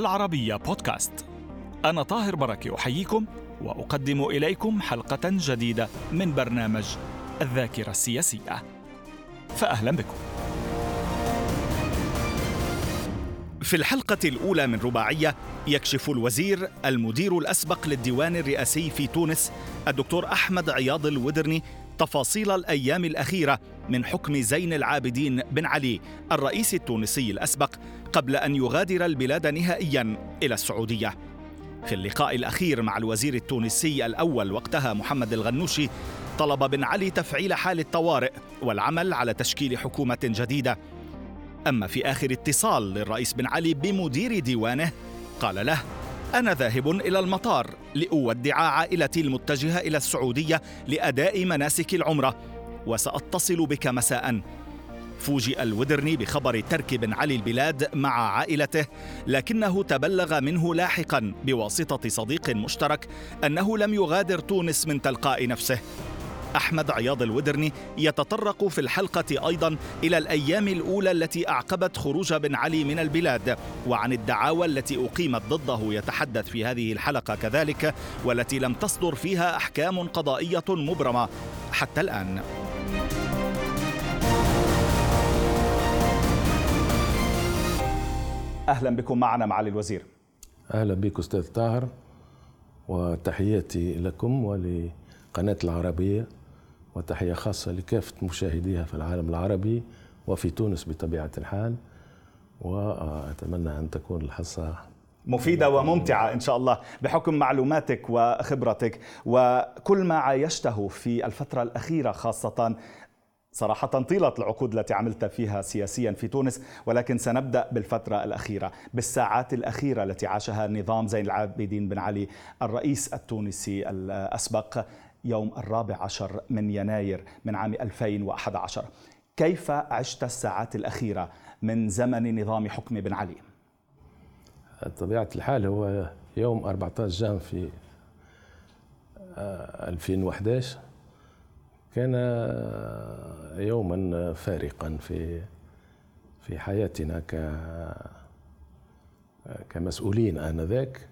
العربية بودكاست. أنا طاهر بركة أحييكم وأقدم إليكم حلقة جديدة من برنامج الذاكرة السياسية. فأهلا بكم. في الحلقة الأولى من رباعية يكشف الوزير المدير الأسبق للديوان الرئاسي في تونس الدكتور أحمد عياض الودرني تفاصيل الأيام الأخيرة من حكم زين العابدين بن علي الرئيس التونسي الأسبق قبل أن يغادر البلاد نهائيا إلى السعودية. في اللقاء الأخير مع الوزير التونسي الأول وقتها محمد الغنوشي طلب بن علي تفعيل حال الطوارئ والعمل على تشكيل حكومة جديدة. أما في آخر اتصال للرئيس بن علي بمدير ديوانه قال له أنا ذاهب إلى المطار لأودع عائلتي المتجهة إلى السعودية لأداء مناسك العمرة وسأتصل بك مساء. فوجئ الودرني بخبر ترك بن علي البلاد مع عائلته لكنه تبلغ منه لاحقا بواسطة صديق مشترك أنه لم يغادر تونس من تلقاء نفسه. أحمد عياض الودرني يتطرق في الحلقة أيضا إلى الأيام الأولى التي أعقبت خروج بن علي من البلاد وعن الدعاوى التي أقيمت ضده يتحدث في هذه الحلقة كذلك والتي لم تصدر فيها أحكام قضائية مبرمة حتى الآن. أهلا بكم معنا معالي الوزير. أهلا بك أستاذ طاهر وتحياتي لكم ولقناة العربية. وتحية خاصة لكافة مشاهديها في العالم العربي وفي تونس بطبيعة الحال. وأتمنى أن تكون الحصة مفيدة وممتعة إن شاء الله بحكم معلوماتك وخبرتك. وكل ما عايشته في الفترة الأخيرة خاصة صراحة طيلة العقود التي عملت فيها سياسيا في تونس ولكن سنبدأ بالفترة الأخيرة بالساعات الأخيرة التي عاشها نظام زين العابدين بن علي الرئيس التونسي الأسبق. يوم الرابع عشر من يناير من عام 2011 كيف عشت الساعات الأخيرة من زمن نظام حكم بن علي؟ طبيعة الحال هو يوم 14 جان في 2011 كان يوما فارقا في في حياتنا ك كمسؤولين آنذاك.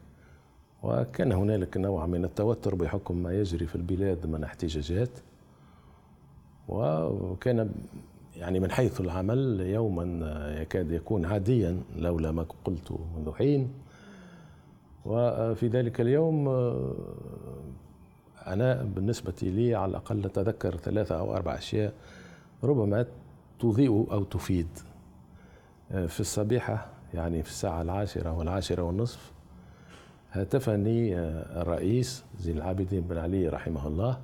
وكان هنالك نوع من التوتر بحكم ما يجري في البلاد من احتجاجات وكان يعني من حيث العمل يوما يكاد يكون عاديا لولا ما قلت منذ حين. وفي ذلك اليوم أنا بالنسبة لي على الأقل أتذكر ثلاثة أو أربع أشياء ربما تضيء أو تفيد. في الصبيحة يعني في الساعة العاشرة والعاشرة والنصف هاتفني الرئيس زين العابدين بن علي رحمه الله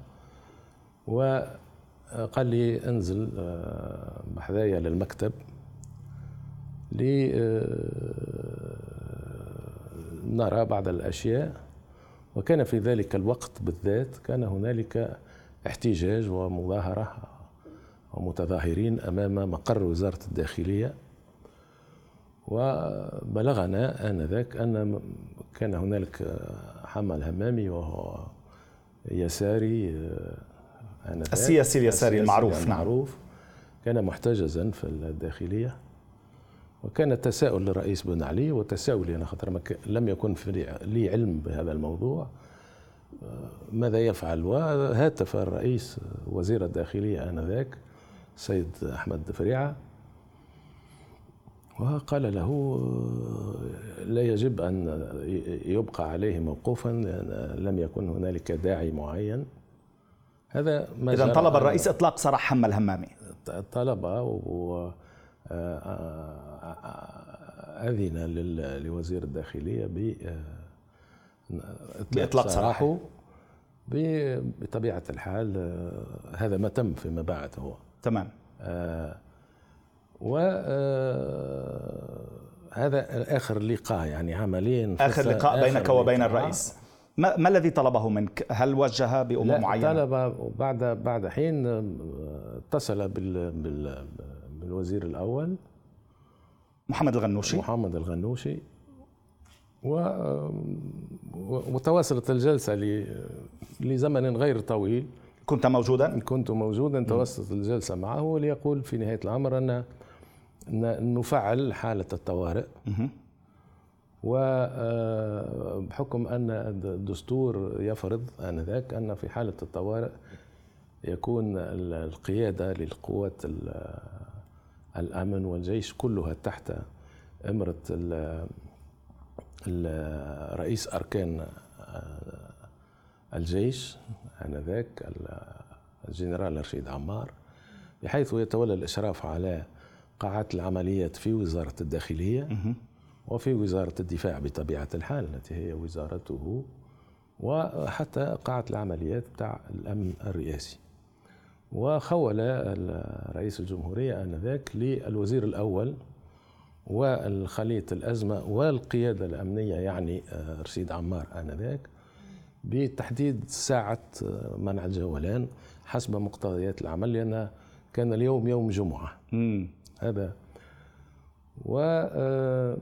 وقال لي انزل بحذايا للمكتب لنرى بعض الأشياء. وكان في ذلك الوقت بالذات كان هنالك احتجاج ومظاهرة ومتظاهرين أمام مقر وزارة الداخلية. وبلغنا آنذاك أن كان هنالك حمل همامي وهو يساري آنذاك. السياسي اليساري المعروف نعم. المعروف. كان محتجزا في الداخلية وكان تساؤل للرئيس بن علي وتساؤلي أنا خاطر لم يكن في لي علم بهذا الموضوع. ماذا يفعل؟ وهاتف الرئيس وزير الداخلية آنذاك السيد أحمد فريعة وقال له لا يجب أن يبقى عليه موقوفا لم يكن هنالك داعي معين. هذا ما إذا طلب الرئيس إطلاق سراح حمى الهمامي. طلب و أذن لوزير الداخلية بإطلاق سراحه. بطبيعة الحال هذا ما تم فيما بعد هو. تمام. و هذا آخر لقاء يعني عمليا آخر لقاء آخر بينك وبين لقاء الرئيس ما, ما الذي طلبه منك؟ هل وجه بأمور معينة؟ طلب بعد بعد حين اتصل بال, بال بالوزير الأول محمد الغنوشي محمد الغنوشي و وتواصلت الجلسة لزمن غير طويل كنت موجودا؟ كنت موجودا تواصلت الجلسة معه ليقول في نهاية الأمر أن نفعل حالة الطوارئ. وبحكم أن الدستور يفرض آنذاك أن في حالة الطوارئ يكون القيادة للقوات الأمن والجيش كلها تحت إمرة رئيس أركان الجيش آنذاك الجنرال رشيد عمار بحيث يتولى الإشراف على قاعات العمليات في وزارة الداخلية وفي وزارة الدفاع بطبيعة الحال التي هي وزارته وحتى قاعة العمليات بتاع الأمن الرئاسي. وخول رئيس الجمهورية آنذاك للوزير الأول والخلية الأزمة والقيادة الأمنية يعني آه، رشيد عمار آنذاك بتحديد ساعة آه، منع الجولان حسب مقتضيات العمل لأن كان اليوم يوم جمعة. هذا. و آه،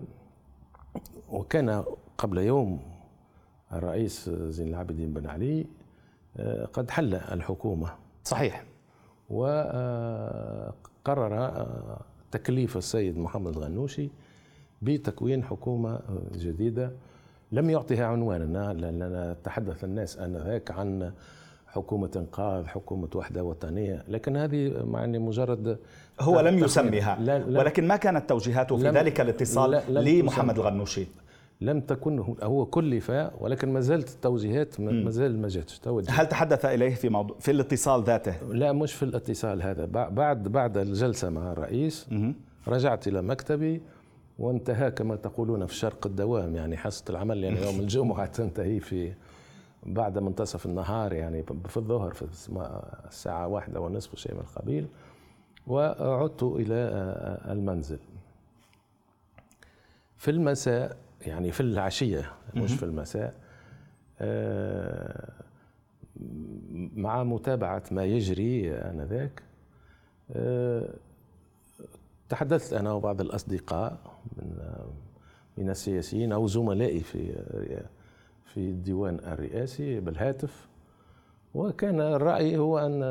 وكان قبل يوم الرئيس زين العابدين بن علي قد حل الحكومة. صحيح. وقرر تكليف السيد محمد الغنوشي بتكوين حكومة جديدة. لم يعطها عنوانا لأننا تحدث الناس آنذاك عن حكومة إنقاذ حكومة وحدة وطنية. لكن هذه يعني مجرد هو لم يسميها. لا لا. ولكن ما كانت توجيهاته في ذلك الاتصال لمحمد الغنوشي لم تكن هو كلف ولكن ما زالت التوجيهات ما زال ما جاتش. هل تحدث إليه في موضوع في الاتصال ذاته؟ لا مش في الاتصال هذا. بعد بعد الجلسة مع الرئيس رجعت إلى مكتبي وانتهى كما تقولون في الشرق الدوام. يعني حصة العمل يعني يوم الجمعة تنتهي في بعد منتصف النهار يعني في الظهر في الساعة واحدة ونصف شيء من القبيل وعدت إلى المنزل. في المساء يعني في العشية مش في المساء آه، مع متابعة ما يجري آنذاك آه، تحدثت أنا وبعض الأصدقاء من من السياسيين أو زملائي في في الديوان الرئاسي بالهاتف وكان الرأي هو أن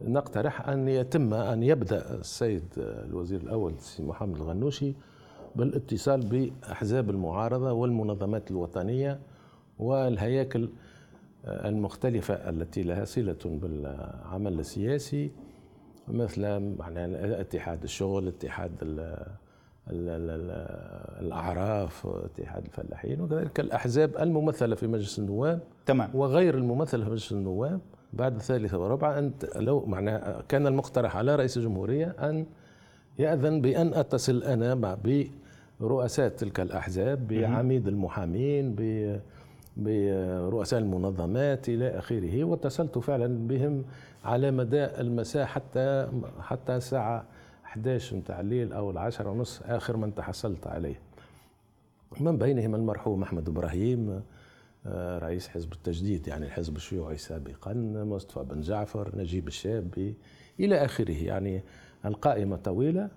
نقترح أن يتم أن يبدأ السيد الوزير الأول السي محمد الغنوشي بالاتصال بأحزاب المعارضة والمنظمات الوطنية والهياكل المختلفة التي لها صلة بالعمل السياسي مثل يعني اتحاد الشغل اتحاد الأعراف اتحاد الفلاحين وكذلك الأحزاب الممثلة في مجلس النواب تمام. وغير الممثلة في مجلس النواب. بعد الثالثة والرابعة أنت لو معناها كان المقترح على رئيس الجمهورية أن يأذن بأن أتصل أنا مع برؤساء تلك الأحزاب بعميد المحامين برؤساء المنظمات إلى آخره واتصلت فعلا بهم على مدى المساء حتى حتى الساعة 11 متاع الليل أو العشرة ونص آخر من تحصلت عليه. من بينهم المرحوم أحمد إبراهيم آه، رئيس حزب التجديد يعني الحزب الشيوعي سابقا مصطفى بن جعفر نجيب الشابي إلى آخره يعني القائمة طويلة.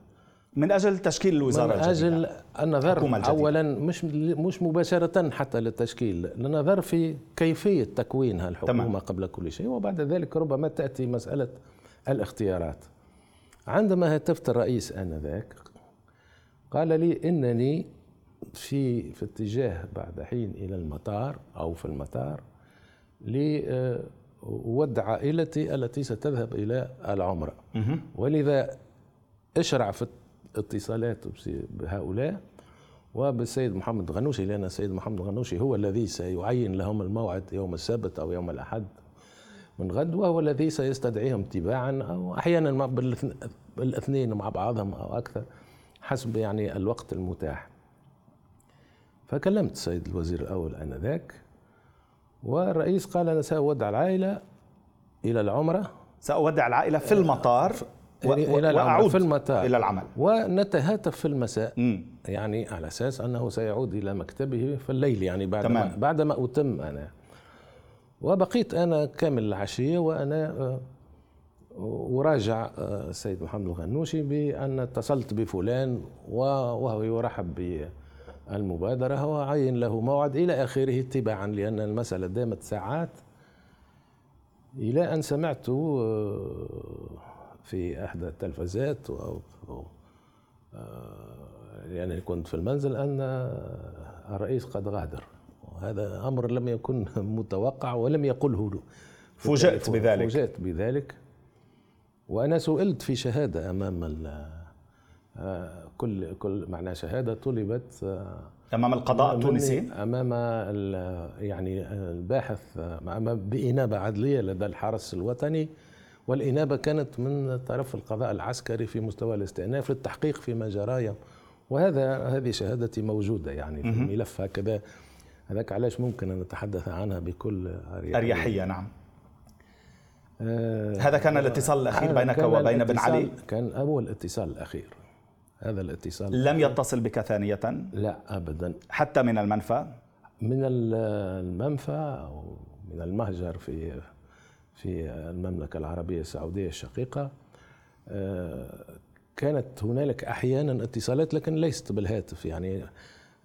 من أجل تشكيل الوزارة من أجل النظر اولا مش مش مباشرة حتى للتشكيل النظر في كيفية تكوين الحكومة تمام. قبل كل شيء وبعد ذلك ربما تأتي مسألة الاختيارات. عندما هتفت الرئيس آنذاك قال لي إنني في في اتجاه بعد حين إلى المطار أو في المطار لود عائلتي التي ستذهب إلى العمرة. ولذا أشرع في اتصالات بهؤلاء وبالسيد محمد غنوشي لأن السيد محمد غنوشي هو الذي سيعين لهم الموعد يوم السبت أو يوم الأحد. من غد وهو الذي سيستدعيهم تباعا أو أحيانا بالاثنين مع بعضهم أو أكثر حسب يعني الوقت المتاح. فكلمت السيد الوزير الأول آنذاك والرئيس قال أنا سأودع العائلة إلى العمرة. سأودع العائلة في المطار و... إلى العمل في المطار. إلى العمل. ونتهاتف في المساء م. يعني على أساس أنه سيعود إلى مكتبه في الليل يعني بعد تمام. ما بعد ما أتم أنا. وبقيت أنا كامل العشية وأنا وراجع آه، آه، السيد محمد الغنوشي بأن اتصلت بفلان وهو يرحب بالمبادرة وعين له موعد إلى آخره اتباعا لأن المسألة دامت ساعات إلى أن سمعت آه، في إحدى التلفزات يعني كنت في المنزل أن الرئيس قد غادر. وهذا أمر لم يكن متوقع ولم يقله له فوجئت بذلك. فوجئت بذلك. وأنا سئلت في شهادة أمام كل كل معنى شهادة طلبت أمام القضاء التونسي؟ أمام يعني الباحث بإنابة عدلية لدى الحرس الوطني. والإنابة كانت من طرف القضاء العسكري في مستوى الاستئناف للتحقيق فيما جرى وهذا هذه شهادتي موجودة يعني في ملف هكذا. هذاك علاش ممكن أن نتحدث عنها بكل أريحية, أريحية نعم. آه هذا كان الاتصال الأخير بينك وبين بن علي؟ كان اول اتصال الأخير. هذا الاتصال لم يتصل بك ثانية؟ لا أبدا. حتى من المنفى؟ من المنفى أو من المهجر في في المملكة العربية السعودية الشقيقة آه، كانت هنالك أحيانا اتصالات لكن ليست بالهاتف. يعني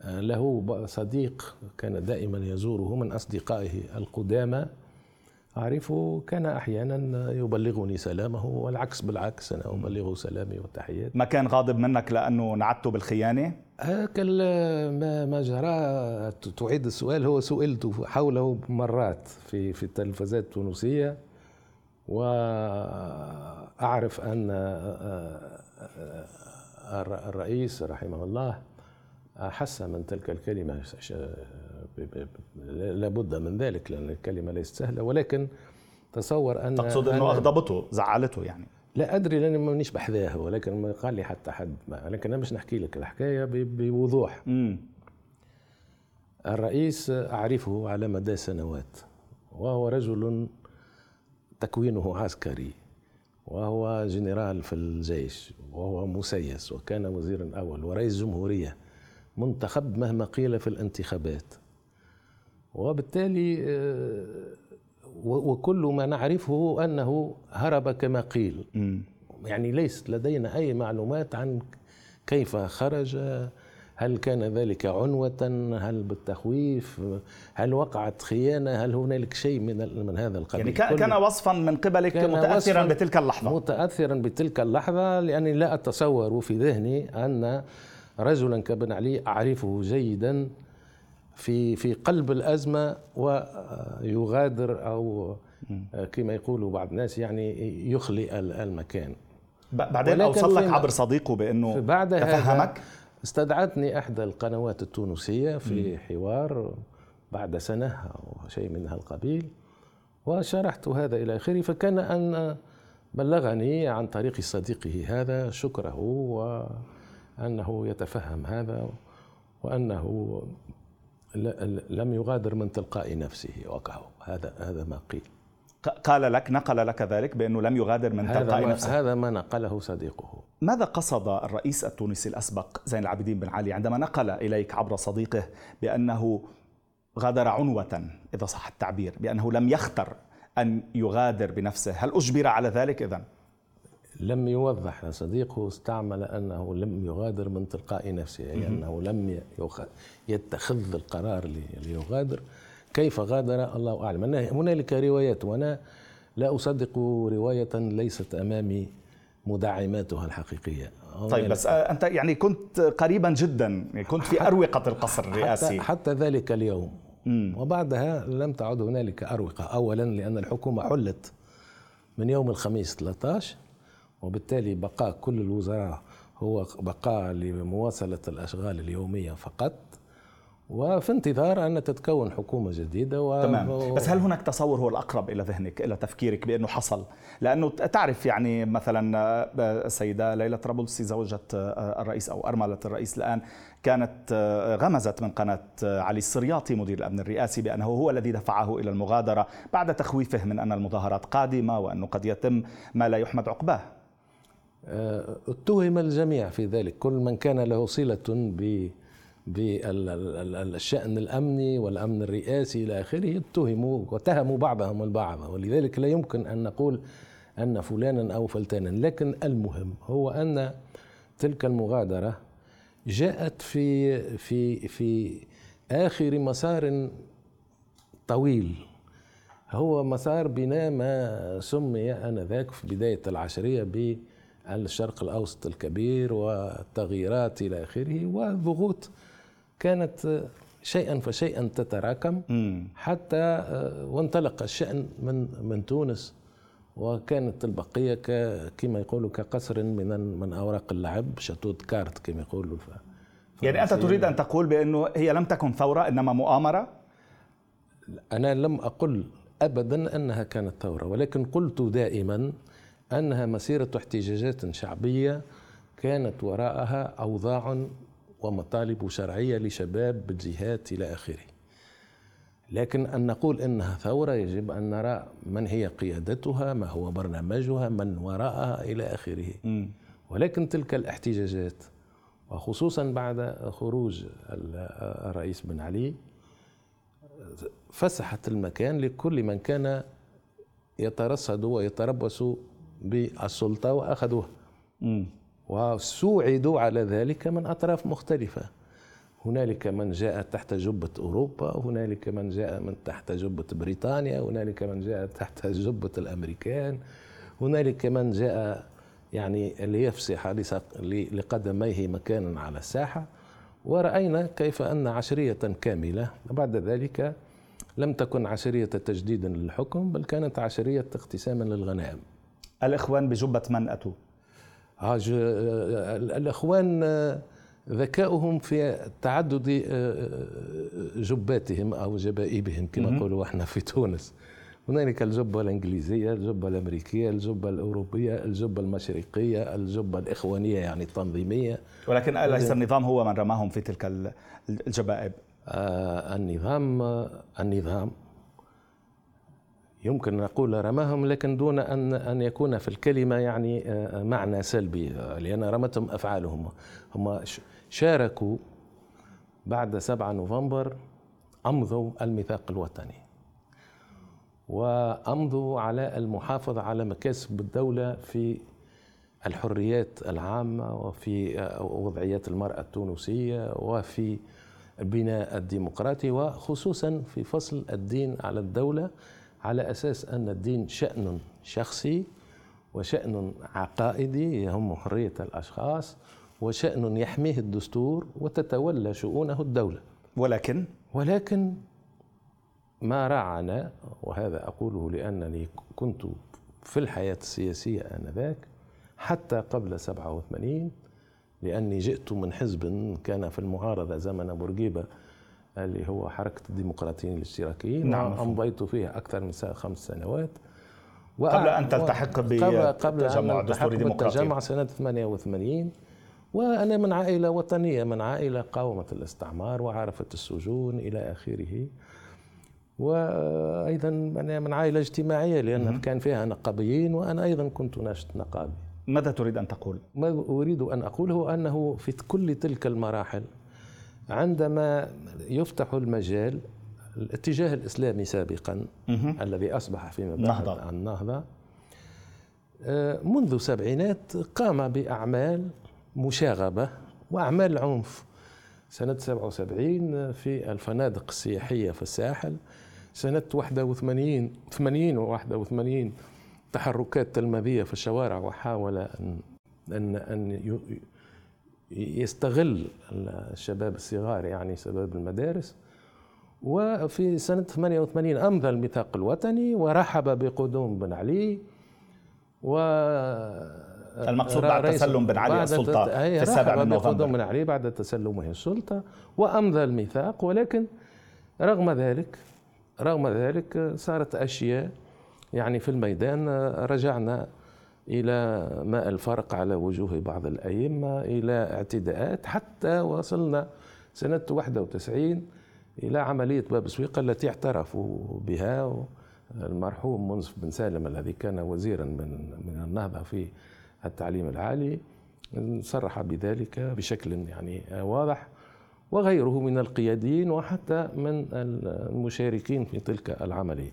له صديق كان دائما يزوره من أصدقائه القدامى. أعرفه كان أحيانا يبلغني سلامه والعكس بالعكس أنا أبلغه سلامي وتحياتي ما كان غاضب منك لأنه نعدته بالخيانة؟ ما ما جرى. تعيد السؤال هو سئلت حوله مرات في في التلفزات التونسية وأعرف أن الرئيس رحمه الله أحس من تلك الكلمة لابد من ذلك لأن الكلمة ليست سهلة ولكن تصور أن تقصد أنه أغضبته زعلته يعني. لا أدري لأني مانيش بحذاها ولكن ما قال لي حتى حد لكن أنا مش نحكي لك الحكاية بوضوح. مم. الرئيس أعرفه على مدى سنوات وهو رجل تكوينه عسكري وهو جنرال في الجيش وهو مسيس وكان وزيرا أول ورئيس جمهورية. منتخب مهما قيل في الانتخابات. وبالتالي آه، وكل ما نعرفه أنه هرب كما قيل. يعني ليست لدينا أي معلومات عن كيف خرج هل كان ذلك عنوة هل بالتخويف هل وقعت خيانة هل هنالك شيء من من هذا القبيل. يعني كان وصفا من قبلك متأثرا بتلك اللحظة. متأثرا بتلك اللحظة لأني لا أتصور في ذهني أن رجلا كابن علي أعرفه جيدا في في قلب الأزمة ويغادر أو كما يقول بعض الناس يعني يخلي المكان. بعدين أوصل لك عبر صديقه بأنه بعد تفهمك. استدعتني إحدى القنوات التونسية في حوار بعد سنة أو شيء من هالقبيل وشرحت هذا إلى آخره فكان أن بلغني عن طريق صديقه هذا شكره وأنه يتفهم هذا وأنه لم يغادر من تلقاء نفسه. وقعه هذا هذا ما قيل. قال لك نقل لك ذلك بأنه لم يغادر من تلقاء نفسه. هذا ما نقله صديقه. ماذا قصد الرئيس التونسي الأسبق زين العابدين بن علي عندما نقل إليك عبر صديقه بأنه غادر عنوة إذا صح التعبير بأنه لم يختر أن يغادر بنفسه؟ هل أجبر على ذلك اذا لم يوضح صديقه استعمل أنه لم يغادر من تلقاء نفسه أي أنه لم يتخذ القرار ليغادر. كيف غادر؟ الله أعلم. هنالك روايات وأنا لا أصدق رواية ليست أمامي مدعماتها الحقيقية. طيب بس أنت يعني كنت قريبا جدا يعني كنت في أروقة القصر الرئاسي. حتى, حتى ذلك اليوم. مم. وبعدها لم تعد هنالك أروقة. أولا لأن الحكومة حلت من يوم الخميس 13 وبالتالي بقاء كل الوزراء هو بقاء لمواصلة الأشغال اليومية فقط. وفي انتظار أن تتكون حكومة جديدة و... تمام. بس هل هناك تصور هو الأقرب إلى ذهنك إلى تفكيرك بأنه حصل؟ لأنه تعرف يعني مثلا آه، السيدة ليلى طرابلسي زوجة آه، الرئيس أو أرملة الرئيس الآن كانت آه، غمزت من قناة علي السرياطي مدير الأمن الرئاسي بأنه هو الذي دفعه إلى المغادرة بعد تخويفه من أن المظاهرات قادمة وأنه قد يتم ما لا يحمد عقباه. اتهم الجميع في ذلك. كل من كان له صلة بالشأن الأمني والأمن الرئاسي إلى آخره اتهموا واتهموا بعضهم البعض. ولذلك لا يمكن أن نقول أن فلانا أو فلتانا. لكن المهم هو أن تلك المغادرة جاءت في في في آخر مسار طويل. هو مسار بناء ما سمي آنذاك في بداية العشرية ب الشرق الأوسط الكبير والتغييرات إلى آخره والضغوط كانت شيئا فشيئا تتراكم حتى آه، وانطلق الشأن من من تونس وكانت البقية كما يقولوا كقصر من من أوراق اللعب شاتوت كارت كما يقولوا يعني أنت تريد أن تقول بأنه هي لم تكن ثورة إنما مؤامرة؟ أنا لم أقل أبدا أنها كانت ثورة ولكن قلت دائما أنها مسيرة احتجاجات شعبية كانت وراءها أوضاع ومطالب شرعية لشباب بالجهات إلى آخره. لكن أن نقول إنها ثورة يجب أن نرى من هي قيادتها ما هو برنامجها من وراءها إلى آخره. ولكن تلك الاحتجاجات وخصوصا بعد خروج الرئيس بن علي فسحت المكان لكل من كان يترصد ويتربص بالسلطة وأخذوها. وسوعدوا على ذلك من أطراف مختلفة. هنالك من جاء تحت جبة أوروبا هنالك من جاء من تحت جبة بريطانيا هنالك من جاء تحت جبة الأمريكان هنالك من جاء يعني ليفسح لقدميه مكانا على الساحة. ورأينا كيف أن عشرية كاملة بعد ذلك لم تكن عشرية تجديد للحكم بل كانت عشرية اقتساما للغنائم. الإخوان بجبة من أتوا؟ آه، الإخوان آه، ذكاؤهم في تعدد آه، جباتهم أو جبائبهم كما نقولوا إحنا في تونس. هنالك الجبة الإنجليزية الجبة الأمريكية الجبة الأوروبية الجبة المشرقية الجبة الإخوانية يعني التنظيمية. ولكن أليس النظام هو من رماهم في تلك الجبائب. آه النظام النظام يمكن نقول رماهم لكن دون أن أن يكون في الكلمة يعني آه، معنى سلبي لأن رمتهم أفعالهم. هم شاركوا بعد 7 نوفمبر أمضوا الميثاق الوطني وأمضوا على المحافظة على مكاسب الدولة في الحريات العامة وفي آه، وضعيات المرأة التونسية وفي البناء الديمقراطي وخصوصا في فصل الدين على الدولة. على أساس أن الدين شأن شخصي وشأن عقائدي يهم حرية الأشخاص وشأن يحميه الدستور وتتولى شؤونه الدولة. ولكن؟ ولكن ما رعنا وهذا أقوله لأنني كنت في الحياة السياسية آنذاك حتى قبل 87 لأني جئت من حزب كان في المعارضة زمن بورقيبة اللي هو حركة الديمقراطيين الاشتراكيين. نعم أمضيت فيها أكثر من خمس سنوات. قبل أن تلتحق بالتجمع الدستوري الديمقراطي. بالتجمع سنة 88 وأنا من عائلة وطنية من عائلة قاومت الاستعمار وعرفت السجون إلى آخره. وأيضا أنا من عائلة اجتماعية لأن كان فيها نقابيين وأنا أيضا كنت ناشط نقابي. ماذا تريد أن تقول؟ ما أريد أن أقوله أنه في كل تلك المراحل عندما يفتح المجال الاتجاه الإسلامي سابقا الذي أصبح فيما بعد النهضة. آه، منذ السبعينات قام بأعمال مشاغبة وأعمال عنف. سنة 77 في الفنادق السياحية في الساحل سنة 81 80 و 81 تحركات تلمذية في الشوارع وحاول أن أن أن يستغل الشباب الصغار يعني شباب المدارس. وفي سنة 88 أمضى الميثاق الوطني ورحب بقدوم بن علي و المقصود بعد تسلم بن علي السلطة في السابع من نوفمبر. بقدوم بن علي بعد تسلمه السلطة. وأمضى الميثاق ولكن رغم ذلك رغم ذلك صارت أشياء يعني في الميدان رجعنا إلى ماء الفرق على وجوه بعض الأئمة إلى اعتداءات حتى وصلنا سنة 91 إلى عملية باب سويقة التي اعترفوا بها المرحوم منصف بن سالم الذي كان وزيرا من من النهضة في التعليم العالي صرح بذلك بشكل يعني واضح وغيره من القياديين وحتى من المشاركين في تلك العملية.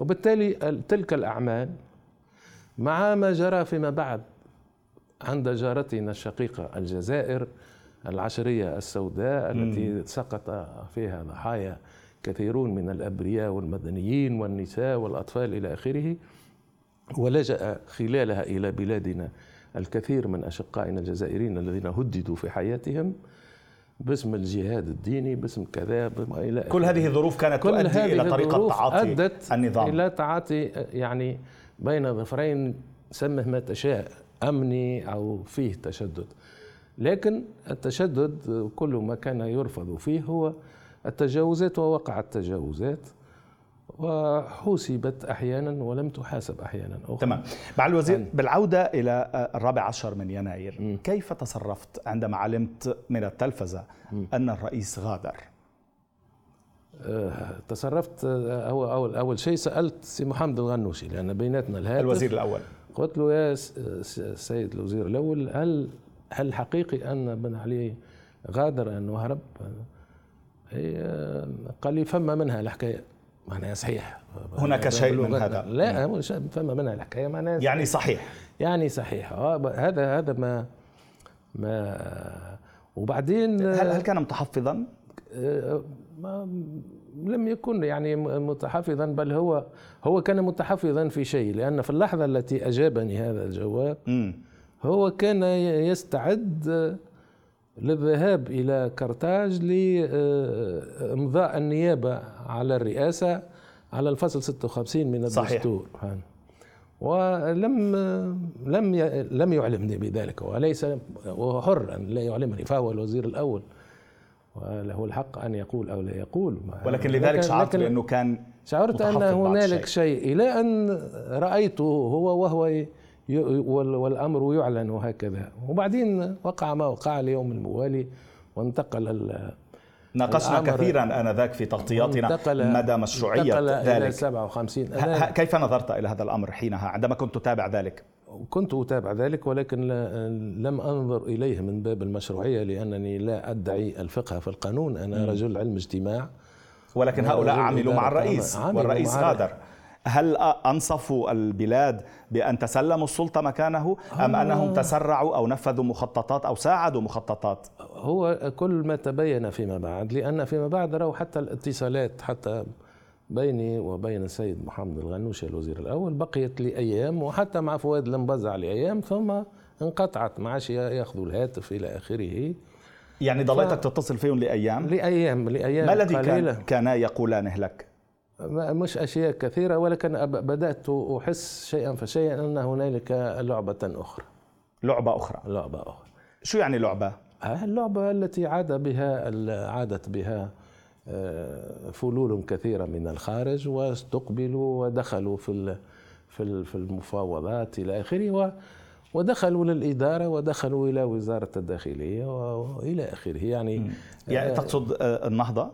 وبالتالي تلك الأعمال مع ما جرى فيما بعد عند جارتنا الشقيقة الجزائر العشرية السوداء التي سقط فيها ضحايا كثيرون من الأبرياء والمدنيين والنساء والأطفال إلى آخره ولجأ خلالها إلى بلادنا الكثير من أشقائنا الجزائريين الذين هددوا في حياتهم باسم الجهاد الديني باسم كذا إلى كل هذه الظروف كانت كل تؤدي هذه إلى طريقة تعاطي أدت النظام. إلى تعاطي يعني بين ظفرين سمه ما تشاء أمني أو فيه تشدد لكن التشدد كل ما كان يرفض فيه هو التجاوزات ووقعت تجاوزات وحوسبت أحيانا ولم تحاسب أحيانا أخرى. تمام مع الوزير بالعودة إلى الرابع عشر من يناير م. كيف تصرفت عندما علمت من التلفزة م. أن الرئيس غادر تصرفت آه، هو اول أول شيء سألت سي محمد الغنوشي لأن بيناتنا الهاتف الوزير الأول. قلت له يا سيد الوزير الأول هل هل حقيقي أن بن علي غادر انه هرب قال لي فما منها الحكاية. معناها صحيح. هناك شيء من هذا. لا فما منها الحكاية معناها يعني صحيح. يعني صحيح. آه هذا هذا ما ما وبعدين هل هل كان متحفظا؟ آه، ما لم يكن يعني متحفظا بل هو هو كان متحفظا في شيء لأن في اللحظة التي أجابني هذا الجواب. هو كان يستعد للذهاب إلى كرتاج لإمضاء النيابة على الرئاسة على الفصل 56 من الدستور صحيح. ولم لم لم يعلمني بذلك وليس وهو حر ان لا يعلمني فهو الوزير الأول وله الحق أن يقول أو لا يقول. ولكن لذلك شعرت بأنه كان شعرت أن هنالك شيء. إلى أن رأيته هو وهو والأمر يعلن وهكذا وبعدين وقع ما وقع اليوم الموالي وانتقل ناقشنا كثيرا آنذاك في تغطياتنا مدى مشروعية ذلك. إلى 57 كيف نظرت إلى هذا الأمر حينها؟ عندما كنت تتابع ذلك؟ كنت أتابع ذلك ولكن لم أنظر إليه من باب المشروعية لأنني لا أدعي الفقه في القانون. أنا رجل علم اجتماع. ولكن هؤلاء عملوا مع الرئيس والرئيس غادر. هل أنصفوا البلاد بأن تسلموا السلطة مكانه أم آه. أنهم تسرعوا أو نفذوا مخططات أو ساعدوا مخططات؟ هو كل ما تبين فيما بعد لأن فيما بعد رأوا حتى الإتصالات حتى بيني وبين السيد محمد الغنوشي الوزير الأول بقيت لأيام وحتى مع فؤاد المبزع لأيام ثم انقطعت ما عادش ياخذوا الهاتف إلى آخره يعني ضليتك ف... تتصل فيهم لأيام؟ لأيام لأيام ما الذي كان كانا يقولانه لك؟ مش أشياء كثيرة ولكن بدأت أحس شيئا فشيئا أن هنالك لعبة أخرى لعبة أخرى لعبة أخرى شو يعني لعبة؟ اللعبة التي عاد بها عادت بها آه، فلول كثيرة من الخارج واستقبلوا ودخلوا في في المفاوضات إلى آخره ودخلوا للإدارة ودخلوا إلى وزارة الداخلية وإلى آخره يعني يعني تقصد آه، النهضة؟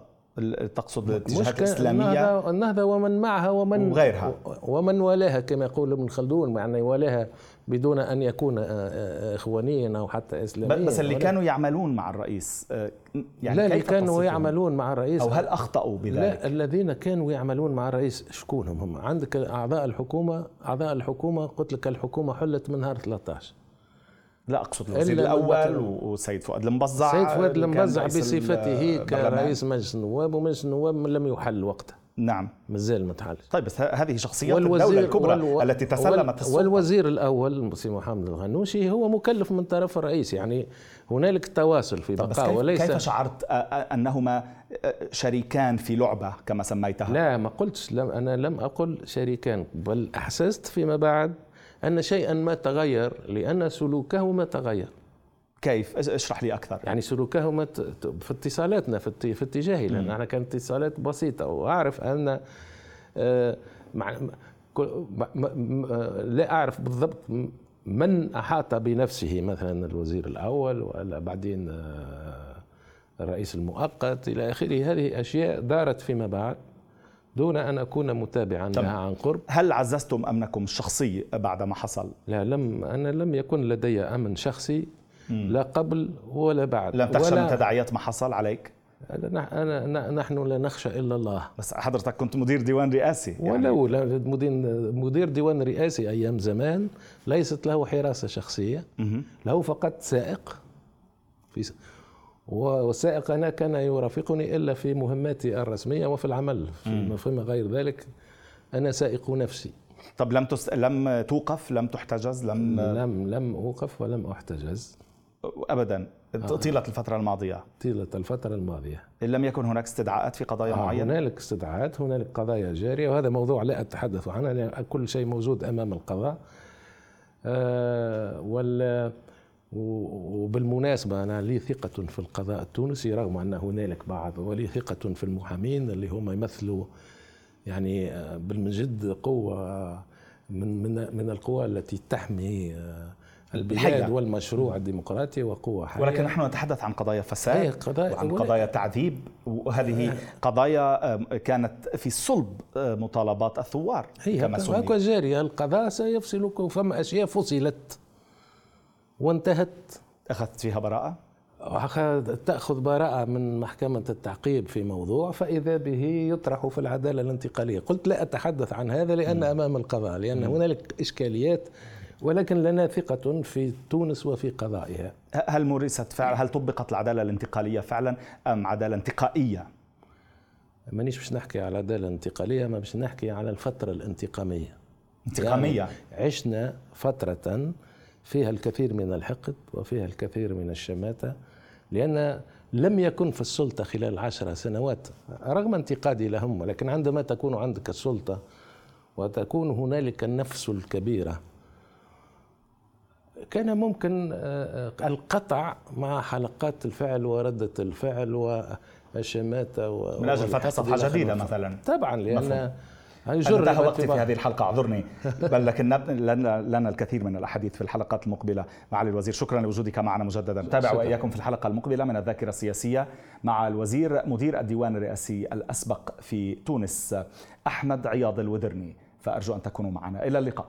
تقصد الاتجاهات الإسلامية؟ النهضه النهضة ومن معها ومن وغيرها. ومن والاها كما يقول ابن خلدون يعني والاها بدون أن يكون آه، آه، اخوانيا أو حتى اسلاميا. بس اللي كانوا يعملون مع الرئيس آه، يعني لا اللي كانوا يعملون مع الرئيس؟ أو هل أخطأوا بذلك؟ لا الذين كانوا يعملون مع الرئيس شكونهم هم؟ عندك أعضاء الحكومة أعضاء الحكومة قلت لك الحكومة حلت من نهار 13 لا أقصد الوزير الأول وسيد فؤاد المبزع سيد فؤاد المبزع بصفته كرئيس مجلس النواب ومجلس النواب لم يحل وقته. نعم. مازال ما تحل طيب بس هذه شخصيات الدولة الكبرى والو... التي تسلمت السلطة. والوزير الأول سي محمد الغنوشي هو مكلف من طرف الرئيس يعني هنالك تواصل في بقاء كيف وليس كيف شعرت أنهما شريكان في لعبة كما سميتها؟ لا ما قلتش لم أنا لم أقل شريكان بل أحسست فيما بعد أن شيئا ما تغير لأن سلوكه ما تغير. كيف؟ أشرح لي أكثر. يعني سلوكه ما في اتصالاتنا في, في اتجاهي لأن أنا كانت اتصالات بسيطة وأعرف أن آه، مع لا أعرف بالضبط من أحاط بنفسه مثلا الوزير الأول ولا بعدين آه، الرئيس المؤقت إلى آخره. هذه أشياء دارت فيما بعد. دون أن أكون متابعا لها عن قرب. هل عززتم أمنكم الشخصي بعد ما حصل؟ لا لم أنا لم يكن لدي أمن شخصي لا قبل ولا بعد. لم تخشى من تداعيات ما حصل عليك؟ أنا نحن لا نخشى إلا الله. بس حضرتك كنت مدير ديوان رئاسي يعني ولو مدير مدير ديوان رئاسي أيام زمان ليست له حراسة شخصية. له فقط سائق في والسائق أنا كان يرافقني إلا في مهماتي الرسمية وفي العمل فيما غير ذلك أنا سائق نفسي. طب لم تس... لم توقف؟ لم تحتجز؟ لم لم لم أوقف ولم أحتجز. ابدا. طيلة الفترة الماضية. طيلة الفترة الماضية. لم يكن هناك استدعاءات في قضايا آه معينة؟ هنالك استدعاءات هنالك قضايا جارية وهذا موضوع لا أتحدث عنه لأن كل شيء موجود أمام القضاء. آه وال وبالمناسبة أنا لي ثقة في القضاء التونسي رغم أن هنالك بعض ولي ثقة في المحامين اللي هم يمثلوا يعني آه، بالمجد قوة من من من القوى التي تحمي آه، البلاد. والمشروع الديمقراطي وقوة حية. ولكن نحن نتحدث عن قضايا فساد قضايا وعن قضايا تعذيب وهذه آه. قضايا كانت في صلب مطالبات الثوار هي كما جارية القضاء سيفصل فما أشياء فصلت. وانتهت. أخذت فيها براءة؟ تأخذ براءة من محكمة التعقيب في موضوع فإذا به يطرح في العدالة الانتقالية. قلت لا أتحدث عن هذا لأن أمام القضاء لأن هنالك إشكاليات ولكن لنا ثقة في تونس وفي قضائها. هل مورست فعلا هل طبقت العدالة الانتقالية فعلا أم عدالة انتقائية؟ مانيش باش نحكي على العدالة الانتقالية ما باش نحكي على الفترة الانتقامية. انتقامية. يعني عشنا فترة فيها الكثير من الحقد وفيها الكثير من الشماتة لأن لم يكن في السلطة خلال عشر سنوات رغم انتقادي لهم ولكن عندما تكون عندك السلطة وتكون هنالك النفس الكبيرة كان ممكن آه، آه، القطع مع حلقات الفعل وردة الفعل والشماتة من أجل فتح صفحة جديدة مثلا طبعا لأن مفهوم. انتهى وقتي في هذه الحلقة أعذرني. بل لكن لنا الكثير من الأحاديث في الحلقات المقبلة معالي الوزير. شكرا لوجودك معنا مجددا. تابع وإياكم في الحلقة المقبلة من الذاكرة السياسية مع الوزير مدير الديوان الرئاسي الأسبق في تونس أحمد عياض الوذرني فأرجو أن تكونوا معنا. إلى اللقاء.